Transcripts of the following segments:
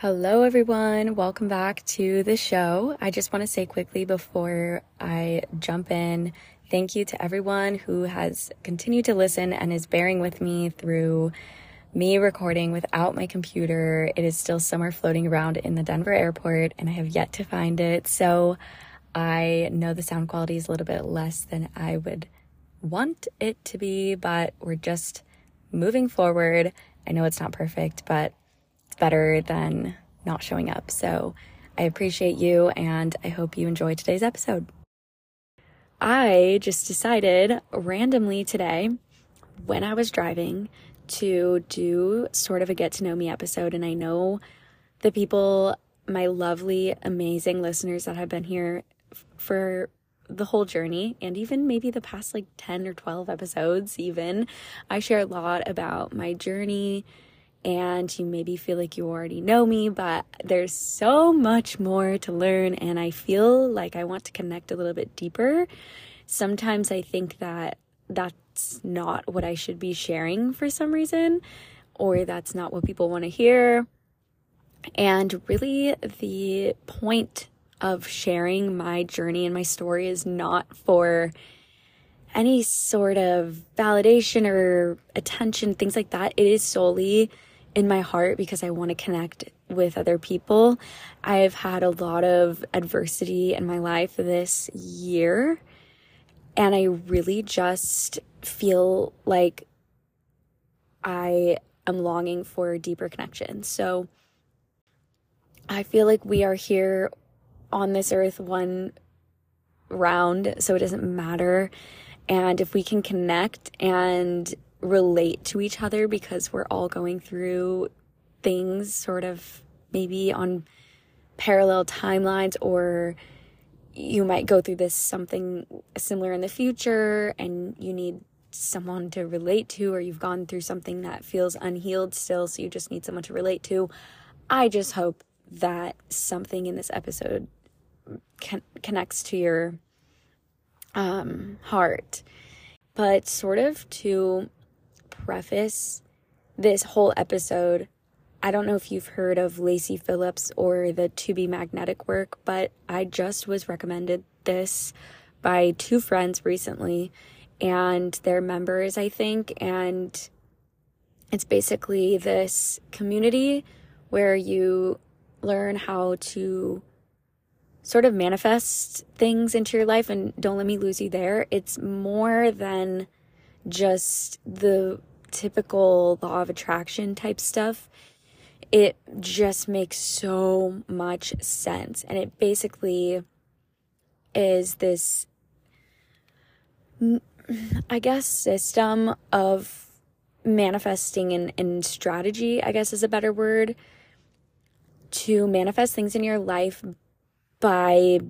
Hello, everyone. Welcome back to the show. I just want to say quickly before I jump in thank you to everyone who has continued to listen and is bearing with me through me recording without my computer. It is still somewhere floating around in the Denver airport, and I have yet to find it. So I know the sound quality is a little bit less than I would want it to be, but we're just moving forward. I know it's not perfect, but better than not showing up. So I appreciate you and I hope you enjoy today's episode. I just decided randomly today when I was driving to do sort of a get to know me episode. And I know the people, my lovely, amazing listeners that have been here for the whole journey and even maybe the past like 10 or 12 episodes, even. I share a lot about my journey and you maybe feel like you already know me, but there's so much more to learn, and I feel like I want to connect a little bit deeper. Sometimes I think that that's not what I should be sharing for some reason, or that's not what people want to hear. And really, the point of sharing my journey and my story is not for any sort of validation or attention, things like that. It is solely in my heart because I want to connect with other people. I've had a lot of adversity in my life this year, and I really just feel like I am longing for deeper connection. So I feel like we are here on this earth one round, so it doesn't matter. And if we can connect and relate to each other because we're all going through things sort of maybe on parallel timelines or you might go through this something similar in the future and you need someone to relate to or you've gone through something that feels unhealed still so you just need someone to relate to. I just hope that something in this episode con- connects to your um, heart. But sort of to preface this whole episode, I don't know if you've heard of Lacy Phillips or the To Be Magnetic work, but I just was recommended this by two friends recently and they're members, I think. And it's basically this community where you learn how to sort of manifest things into your life. And don't let me lose you there. It's more than just the typical law of attraction type stuff, it just makes so much sense. And it basically is this, I guess, system of manifesting and, and strategy, I guess is a better word, to manifest things in your life by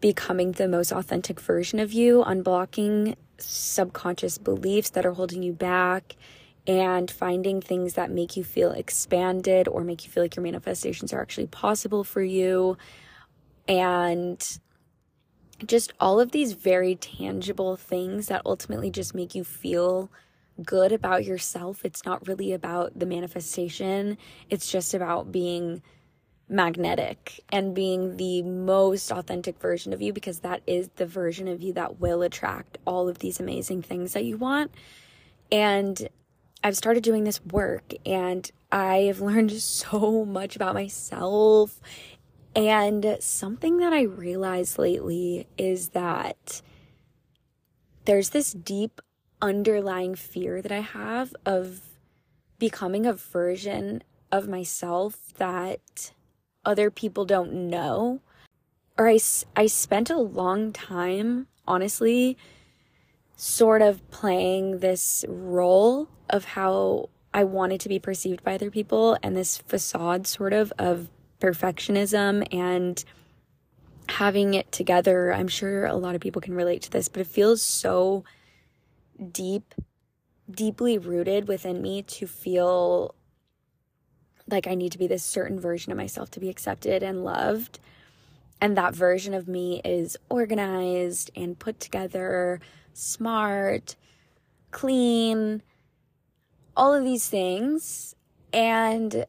becoming the most authentic version of you, unblocking subconscious beliefs that are holding you back, and finding things that make you feel expanded or make you feel like your manifestations are actually possible for you. And just all of these very tangible things that ultimately just make you feel good about yourself. It's not really about the manifestation, it's just about being magnetic and being the most authentic version of you because that is the version of you that will attract all of these amazing things that you want. And I've started doing this work and I have learned so much about myself. And something that I realized lately is that there's this deep underlying fear that I have of becoming a version of myself that other people don't know. Or I, I spent a long time, honestly, sort of playing this role of how I wanted to be perceived by other people and this facade sort of of perfectionism and having it together. I'm sure a lot of people can relate to this, but it feels so deep, deeply rooted within me to feel like I need to be this certain version of myself to be accepted and loved. And that version of me is organized and put together, smart, clean, all of these things. And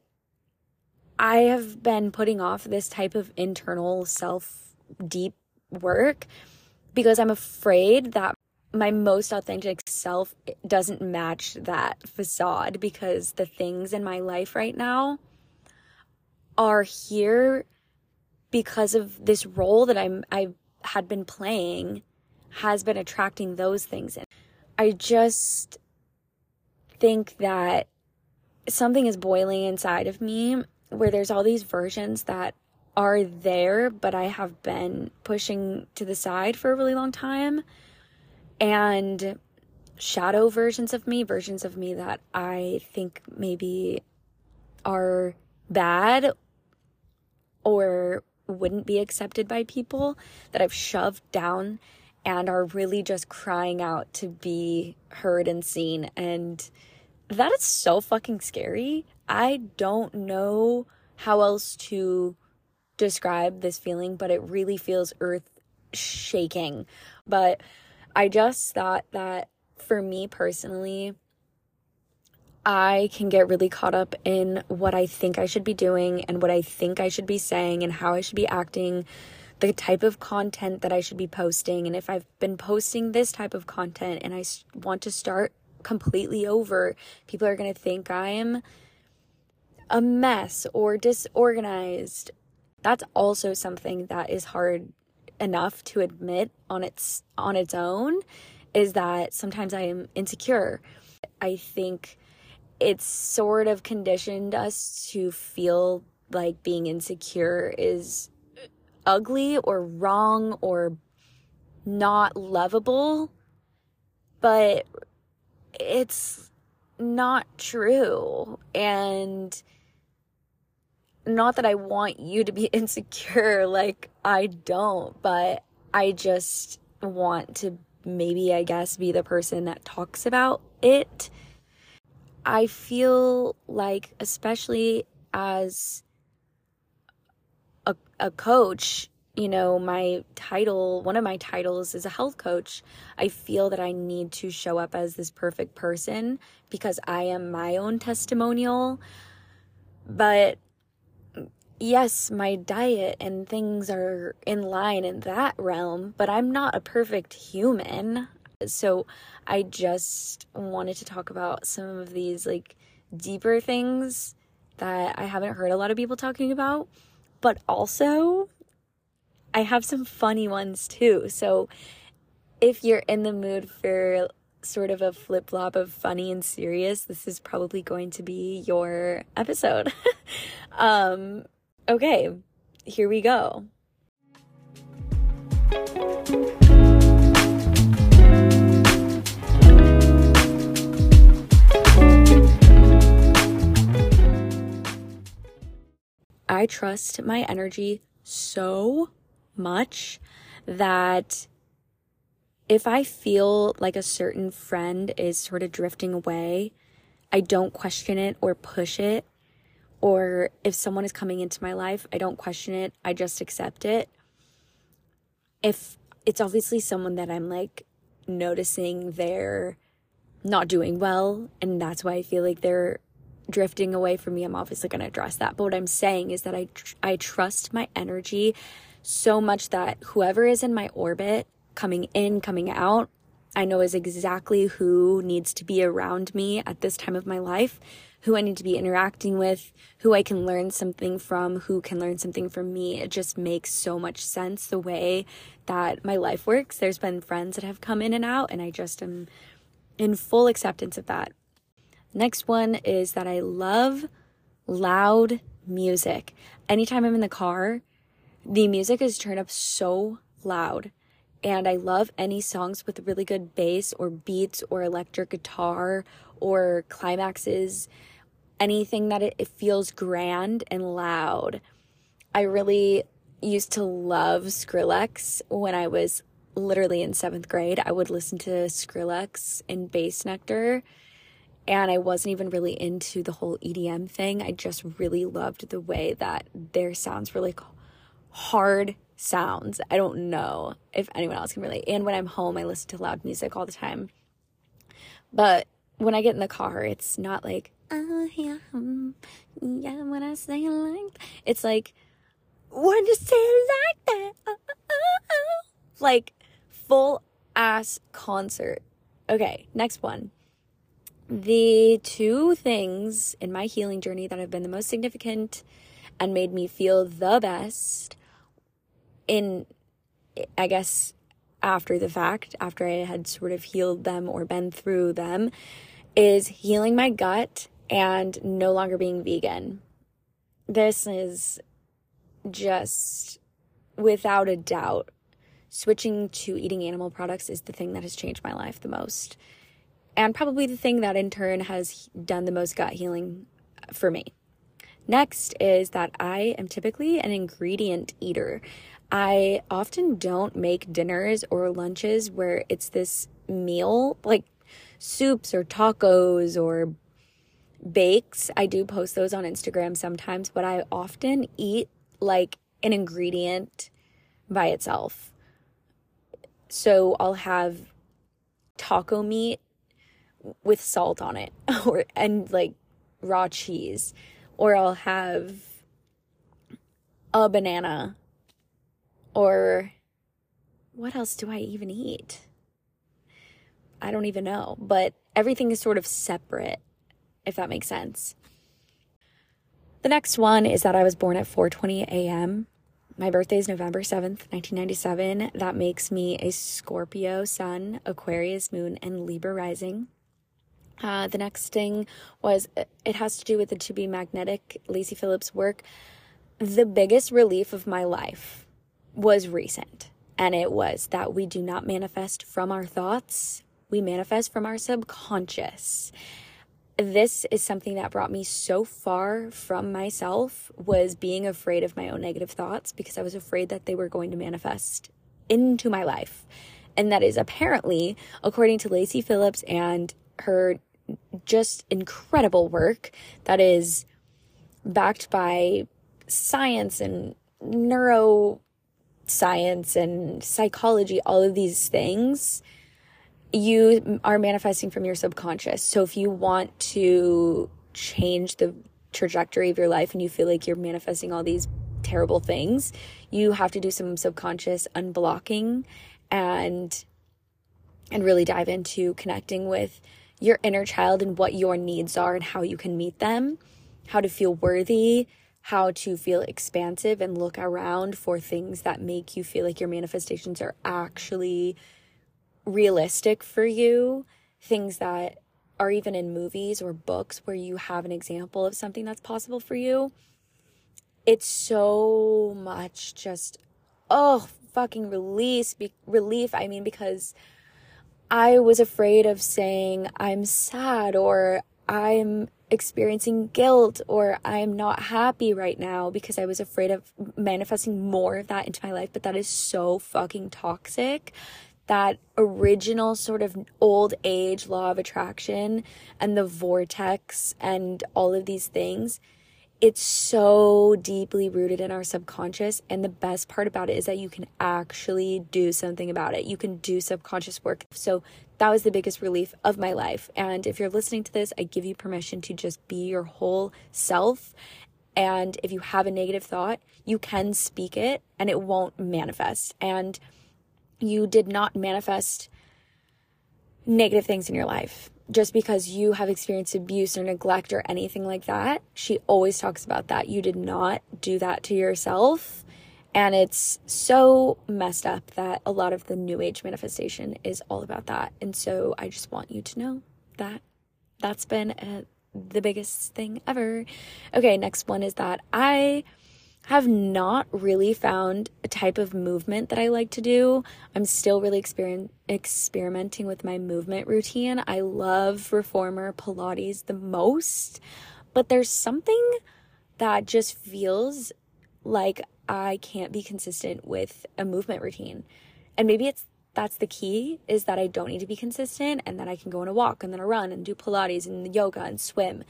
I have been putting off this type of internal self deep work because I'm afraid that my most authentic self doesn't match that facade because the things in my life right now are here because of this role that I'm I had been playing has been attracting those things in. I just think that something is boiling inside of me where there's all these versions that are there, but I have been pushing to the side for a really long time. And shadow versions of me, versions of me that I think maybe are bad or wouldn't be accepted by people that I've shoved down and are really just crying out to be heard and seen. And that is so fucking scary. I don't know how else to describe this feeling, but it really feels earth shaking. But I just thought that for me personally, I can get really caught up in what I think I should be doing and what I think I should be saying and how I should be acting, the type of content that I should be posting. And if I've been posting this type of content and I want to start completely over, people are going to think I am a mess or disorganized. That's also something that is hard enough to admit on its on its own is that sometimes I am insecure. I think it's sort of conditioned us to feel like being insecure is ugly or wrong or not lovable. But it's not true. And not that I want you to be insecure, like, I don't, but I just want to maybe, I guess, be the person that talks about it I feel like, especially as a, a coach, you know, my title, one of my titles is a health coach. I feel that I need to show up as this perfect person because I am my own testimonial. But yes, my diet and things are in line in that realm, but I'm not a perfect human. So I just wanted to talk about some of these like deeper things that I haven't heard a lot of people talking about, but also I have some funny ones too. So if you're in the mood for sort of a flip flop of funny and serious, this is probably going to be your episode. um, okay, here we go. I trust my energy so much that if I feel like a certain friend is sort of drifting away, I don't question it or push it. Or if someone is coming into my life, I don't question it, I just accept it. If it's obviously someone that I'm like noticing they're not doing well, and that's why I feel like they're drifting away from me, I'm obviously going to address that. But what I'm saying is that I tr- I trust my energy so much that whoever is in my orbit coming in, coming out, I know is exactly who needs to be around me at this time of my life, who I need to be interacting with, who I can learn something from, who can learn something from me. It just makes so much sense the way that my life works. There's been friends that have come in and out, and I just am in full acceptance of that. Next one is that I love loud music. Anytime I'm in the car, the music is turned up so loud. And I love any songs with really good bass or beats or electric guitar or climaxes, anything that it, it feels grand and loud. I really used to love Skrillex when I was literally in seventh grade. I would listen to Skrillex and Bassnectar and I wasn't even really into the whole EDM thing. I just really loved the way that their sounds were like hard sounds. I don't know if anyone else can relate. And when I'm home, I listen to loud music all the time. But when I get in the car, it's not like oh, yeah, mm, yeah, when I say like, it's like, when you say like that, oh, oh, oh. like full ass concert. Okay, next one. The two things in my healing journey that have been the most significant and made me feel the best in, I guess, after the fact, after I had sort of healed them or been through them, is healing my gut and no longer being vegan. This is just without a doubt switching to eating animal products is the thing that has changed my life the most. And probably the thing that in turn has done the most gut healing for me. Next is that I am typically an ingredient eater. I often don't make dinners or lunches where it's this meal, like soups or tacos or bakes. I do post those on Instagram sometimes, but I often eat like an ingredient by itself. So I'll have taco meat with salt on it or and like raw cheese or I'll have a banana or what else do I even eat? I don't even know, but everything is sort of separate, if that makes sense. The next one is that I was born at 4:20 a.m. My birthday is November 7th, 1997. That makes me a Scorpio sun, Aquarius moon, and Libra rising. Uh, the next thing was it has to do with the To Be Magnetic, Lacy Phillips' work. The biggest relief of my life was recent, and it was that we do not manifest from our thoughts, we manifest from our subconscious. This is something that brought me so far from myself was being afraid of my own negative thoughts because I was afraid that they were going to manifest into my life. And that is apparently, according to Lacy Phillips and her just incredible work that is backed by science and neuroscience and psychology, all of these things you are manifesting from your subconscious. So if you want to change the trajectory of your life and you feel like you're manifesting all these terrible things, you have to do some subconscious unblocking and and really dive into connecting with your inner child and what your needs are and how you can meet them, how to feel worthy, how to feel expansive and look around for things that make you feel like your manifestations are actually realistic for you, things that are even in movies or books where you have an example of something that's possible for you. It's so much just oh, fucking release, be- relief. I mean because I was afraid of saying I'm sad or I'm experiencing guilt or I'm not happy right now because I was afraid of manifesting more of that into my life. But that is so fucking toxic that original sort of old age law of attraction and the vortex and all of these things it's so deeply rooted in our subconscious. And the best part about it is that you can actually do something about it. You can do subconscious work. So that was the biggest relief of my life. And if you're listening to this, I give you permission to just be your whole self. And if you have a negative thought, you can speak it and it won't manifest. And you did not manifest negative things in your life just because you have experienced abuse or neglect or anything like that. She always talks about that. You did not do that to yourself. And it's so messed up that a lot of the new age manifestation is all about that. And so I just want you to know that that's been a, uh, the biggest thing ever. Okay, next one is that I have not really found a type of movement that I like to do. I'm still really exper- experimenting with my movement routine. I love reformer Pilates the most, but there's something that just feels like I can't be consistent with a movement routine. And maybe it's that's the key is that I don't need to be consistent and that I can go on a walk and then a run and do Pilates and yoga and swim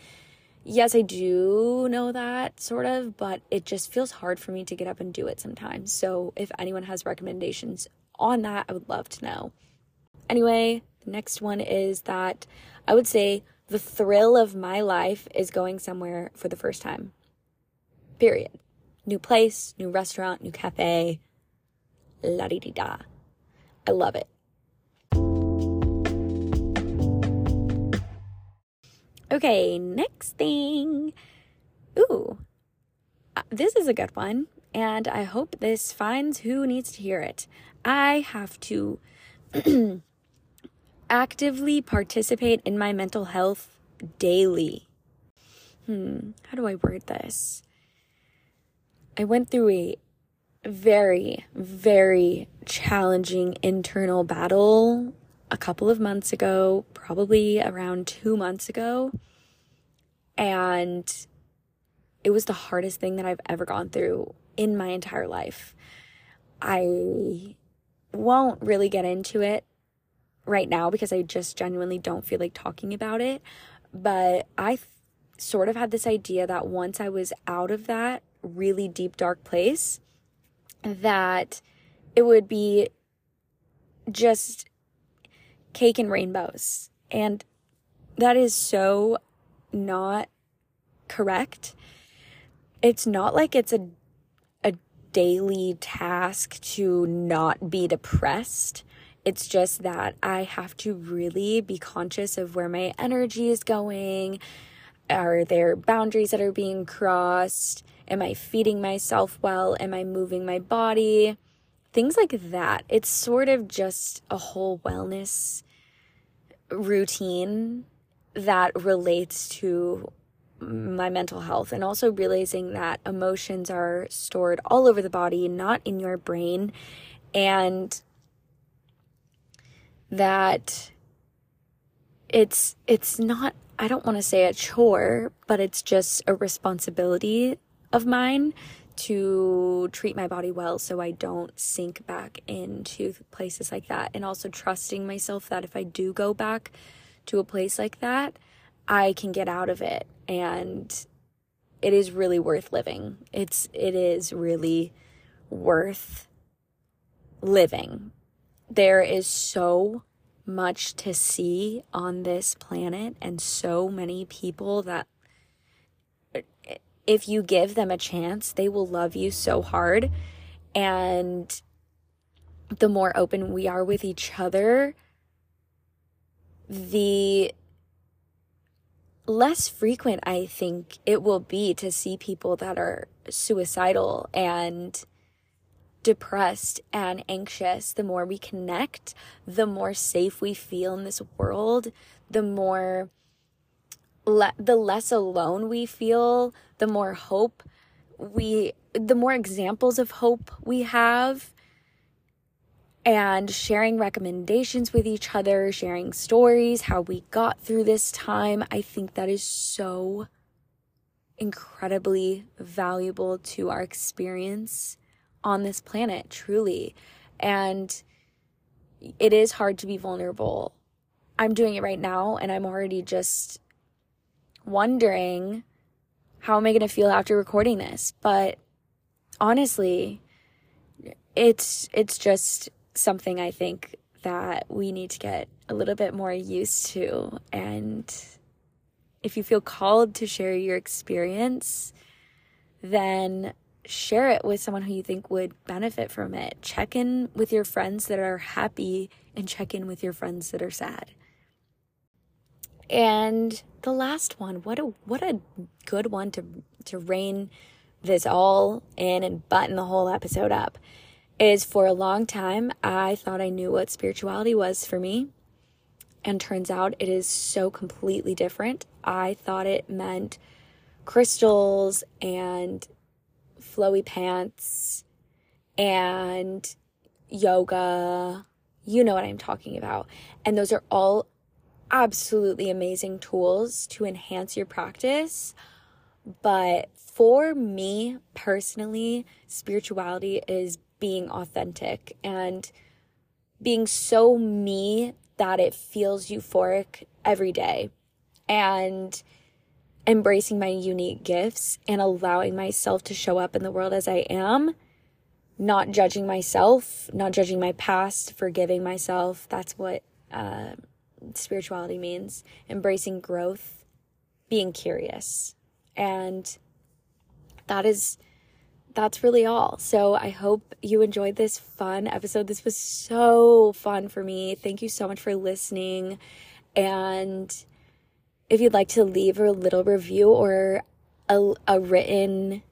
yes, I do know that sort of, but it just feels hard for me to get up and do it sometimes. So if anyone has recommendations on that, I would love to know. Anyway, the next one is that I would say the thrill of my life is going somewhere for the first time. Period. New place, new restaurant, new cafe. La di da. I love it. Okay, next thing. Ooh, uh, this is a good one, and I hope this finds who needs to hear it. I have to actively participate in my mental health daily. Hmm, how do I word this? I went through a very, very challenging internal battle a couple of months ago, probably around two months ago. And it was the hardest thing that I've ever gone through in my entire life. I won't really get into it right now because I just genuinely don't feel like talking about it. But I th- sort of had this idea that once I was out of that really deep, dark place, that it would be just cake and rainbows. And that is so not correct. It's not like it's a a daily task to not be depressed. It's just that I have to really be conscious of where my energy is going. Are there boundaries that are being crossed? Am I feeding myself well? Am I moving my body? Things like that. It's sort of just a whole wellness routine that relates to my mental health and also realizing that emotions are stored all over the body, not in your brain, and that it's it's not I don't want to say a chore, but it's just a responsibility of mine to treat my body well so I don't sink back into places like that. And also trusting myself that if I do go back to a place like that, I can get out of it. And it is really worth living. It's, it is really worth living. There is so much to see on this planet and so many people that if you give them a chance, they will love you so hard. And the more open we are with each other, the less frequent I think it will be to see people that are suicidal and depressed and anxious. The more we connect, the more safe we feel in this world, the more le- the less alone we feel, the more hope we the more examples of hope we have and sharing recommendations with each other, sharing stories, how we got through this time. I think that is so incredibly valuable to our experience on this planet, truly. And it is hard to be vulnerable. I'm doing it right now, and I'm already just wondering how am I going to feel after recording this? But honestly, it's it's just something I think that we need to get a little bit more used to and if you feel called to share your experience, then share it with someone who you think would benefit from it. Check in with your friends that are happy and check in with your friends that are sad. And the last one, what a what a good one to to rein this all in and button the whole episode up is for a long time I thought I knew what spirituality was for me. And turns out it is so completely different. I thought it meant crystals and flowy pants and yoga. You know what I'm talking about. And those are all absolutely amazing tools to enhance your practice. But for me personally, spirituality is being authentic and being so me that it feels euphoric every day and embracing my unique gifts and allowing myself to show up in the world as I am, not judging myself, not judging my past, forgiving myself. That's what uh, spirituality means embracing growth, being curious. And that is that's really all. So I hope you enjoyed this fun episode. This was so fun for me. Thank you so much for listening. And if you'd like to leave a little review or a, a written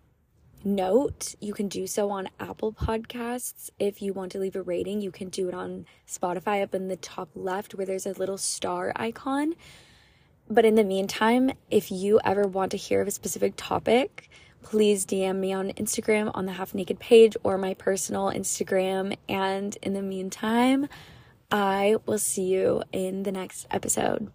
note, you can do so on Apple Podcasts. If you want to leave a rating, you can do it on Spotify up in the top left where there's a little star icon. But in the meantime, if you ever want to hear of a specific topic, please DM me on Instagram on the Half Naked page or my personal Instagram. And in the meantime, I will see you in the next episode.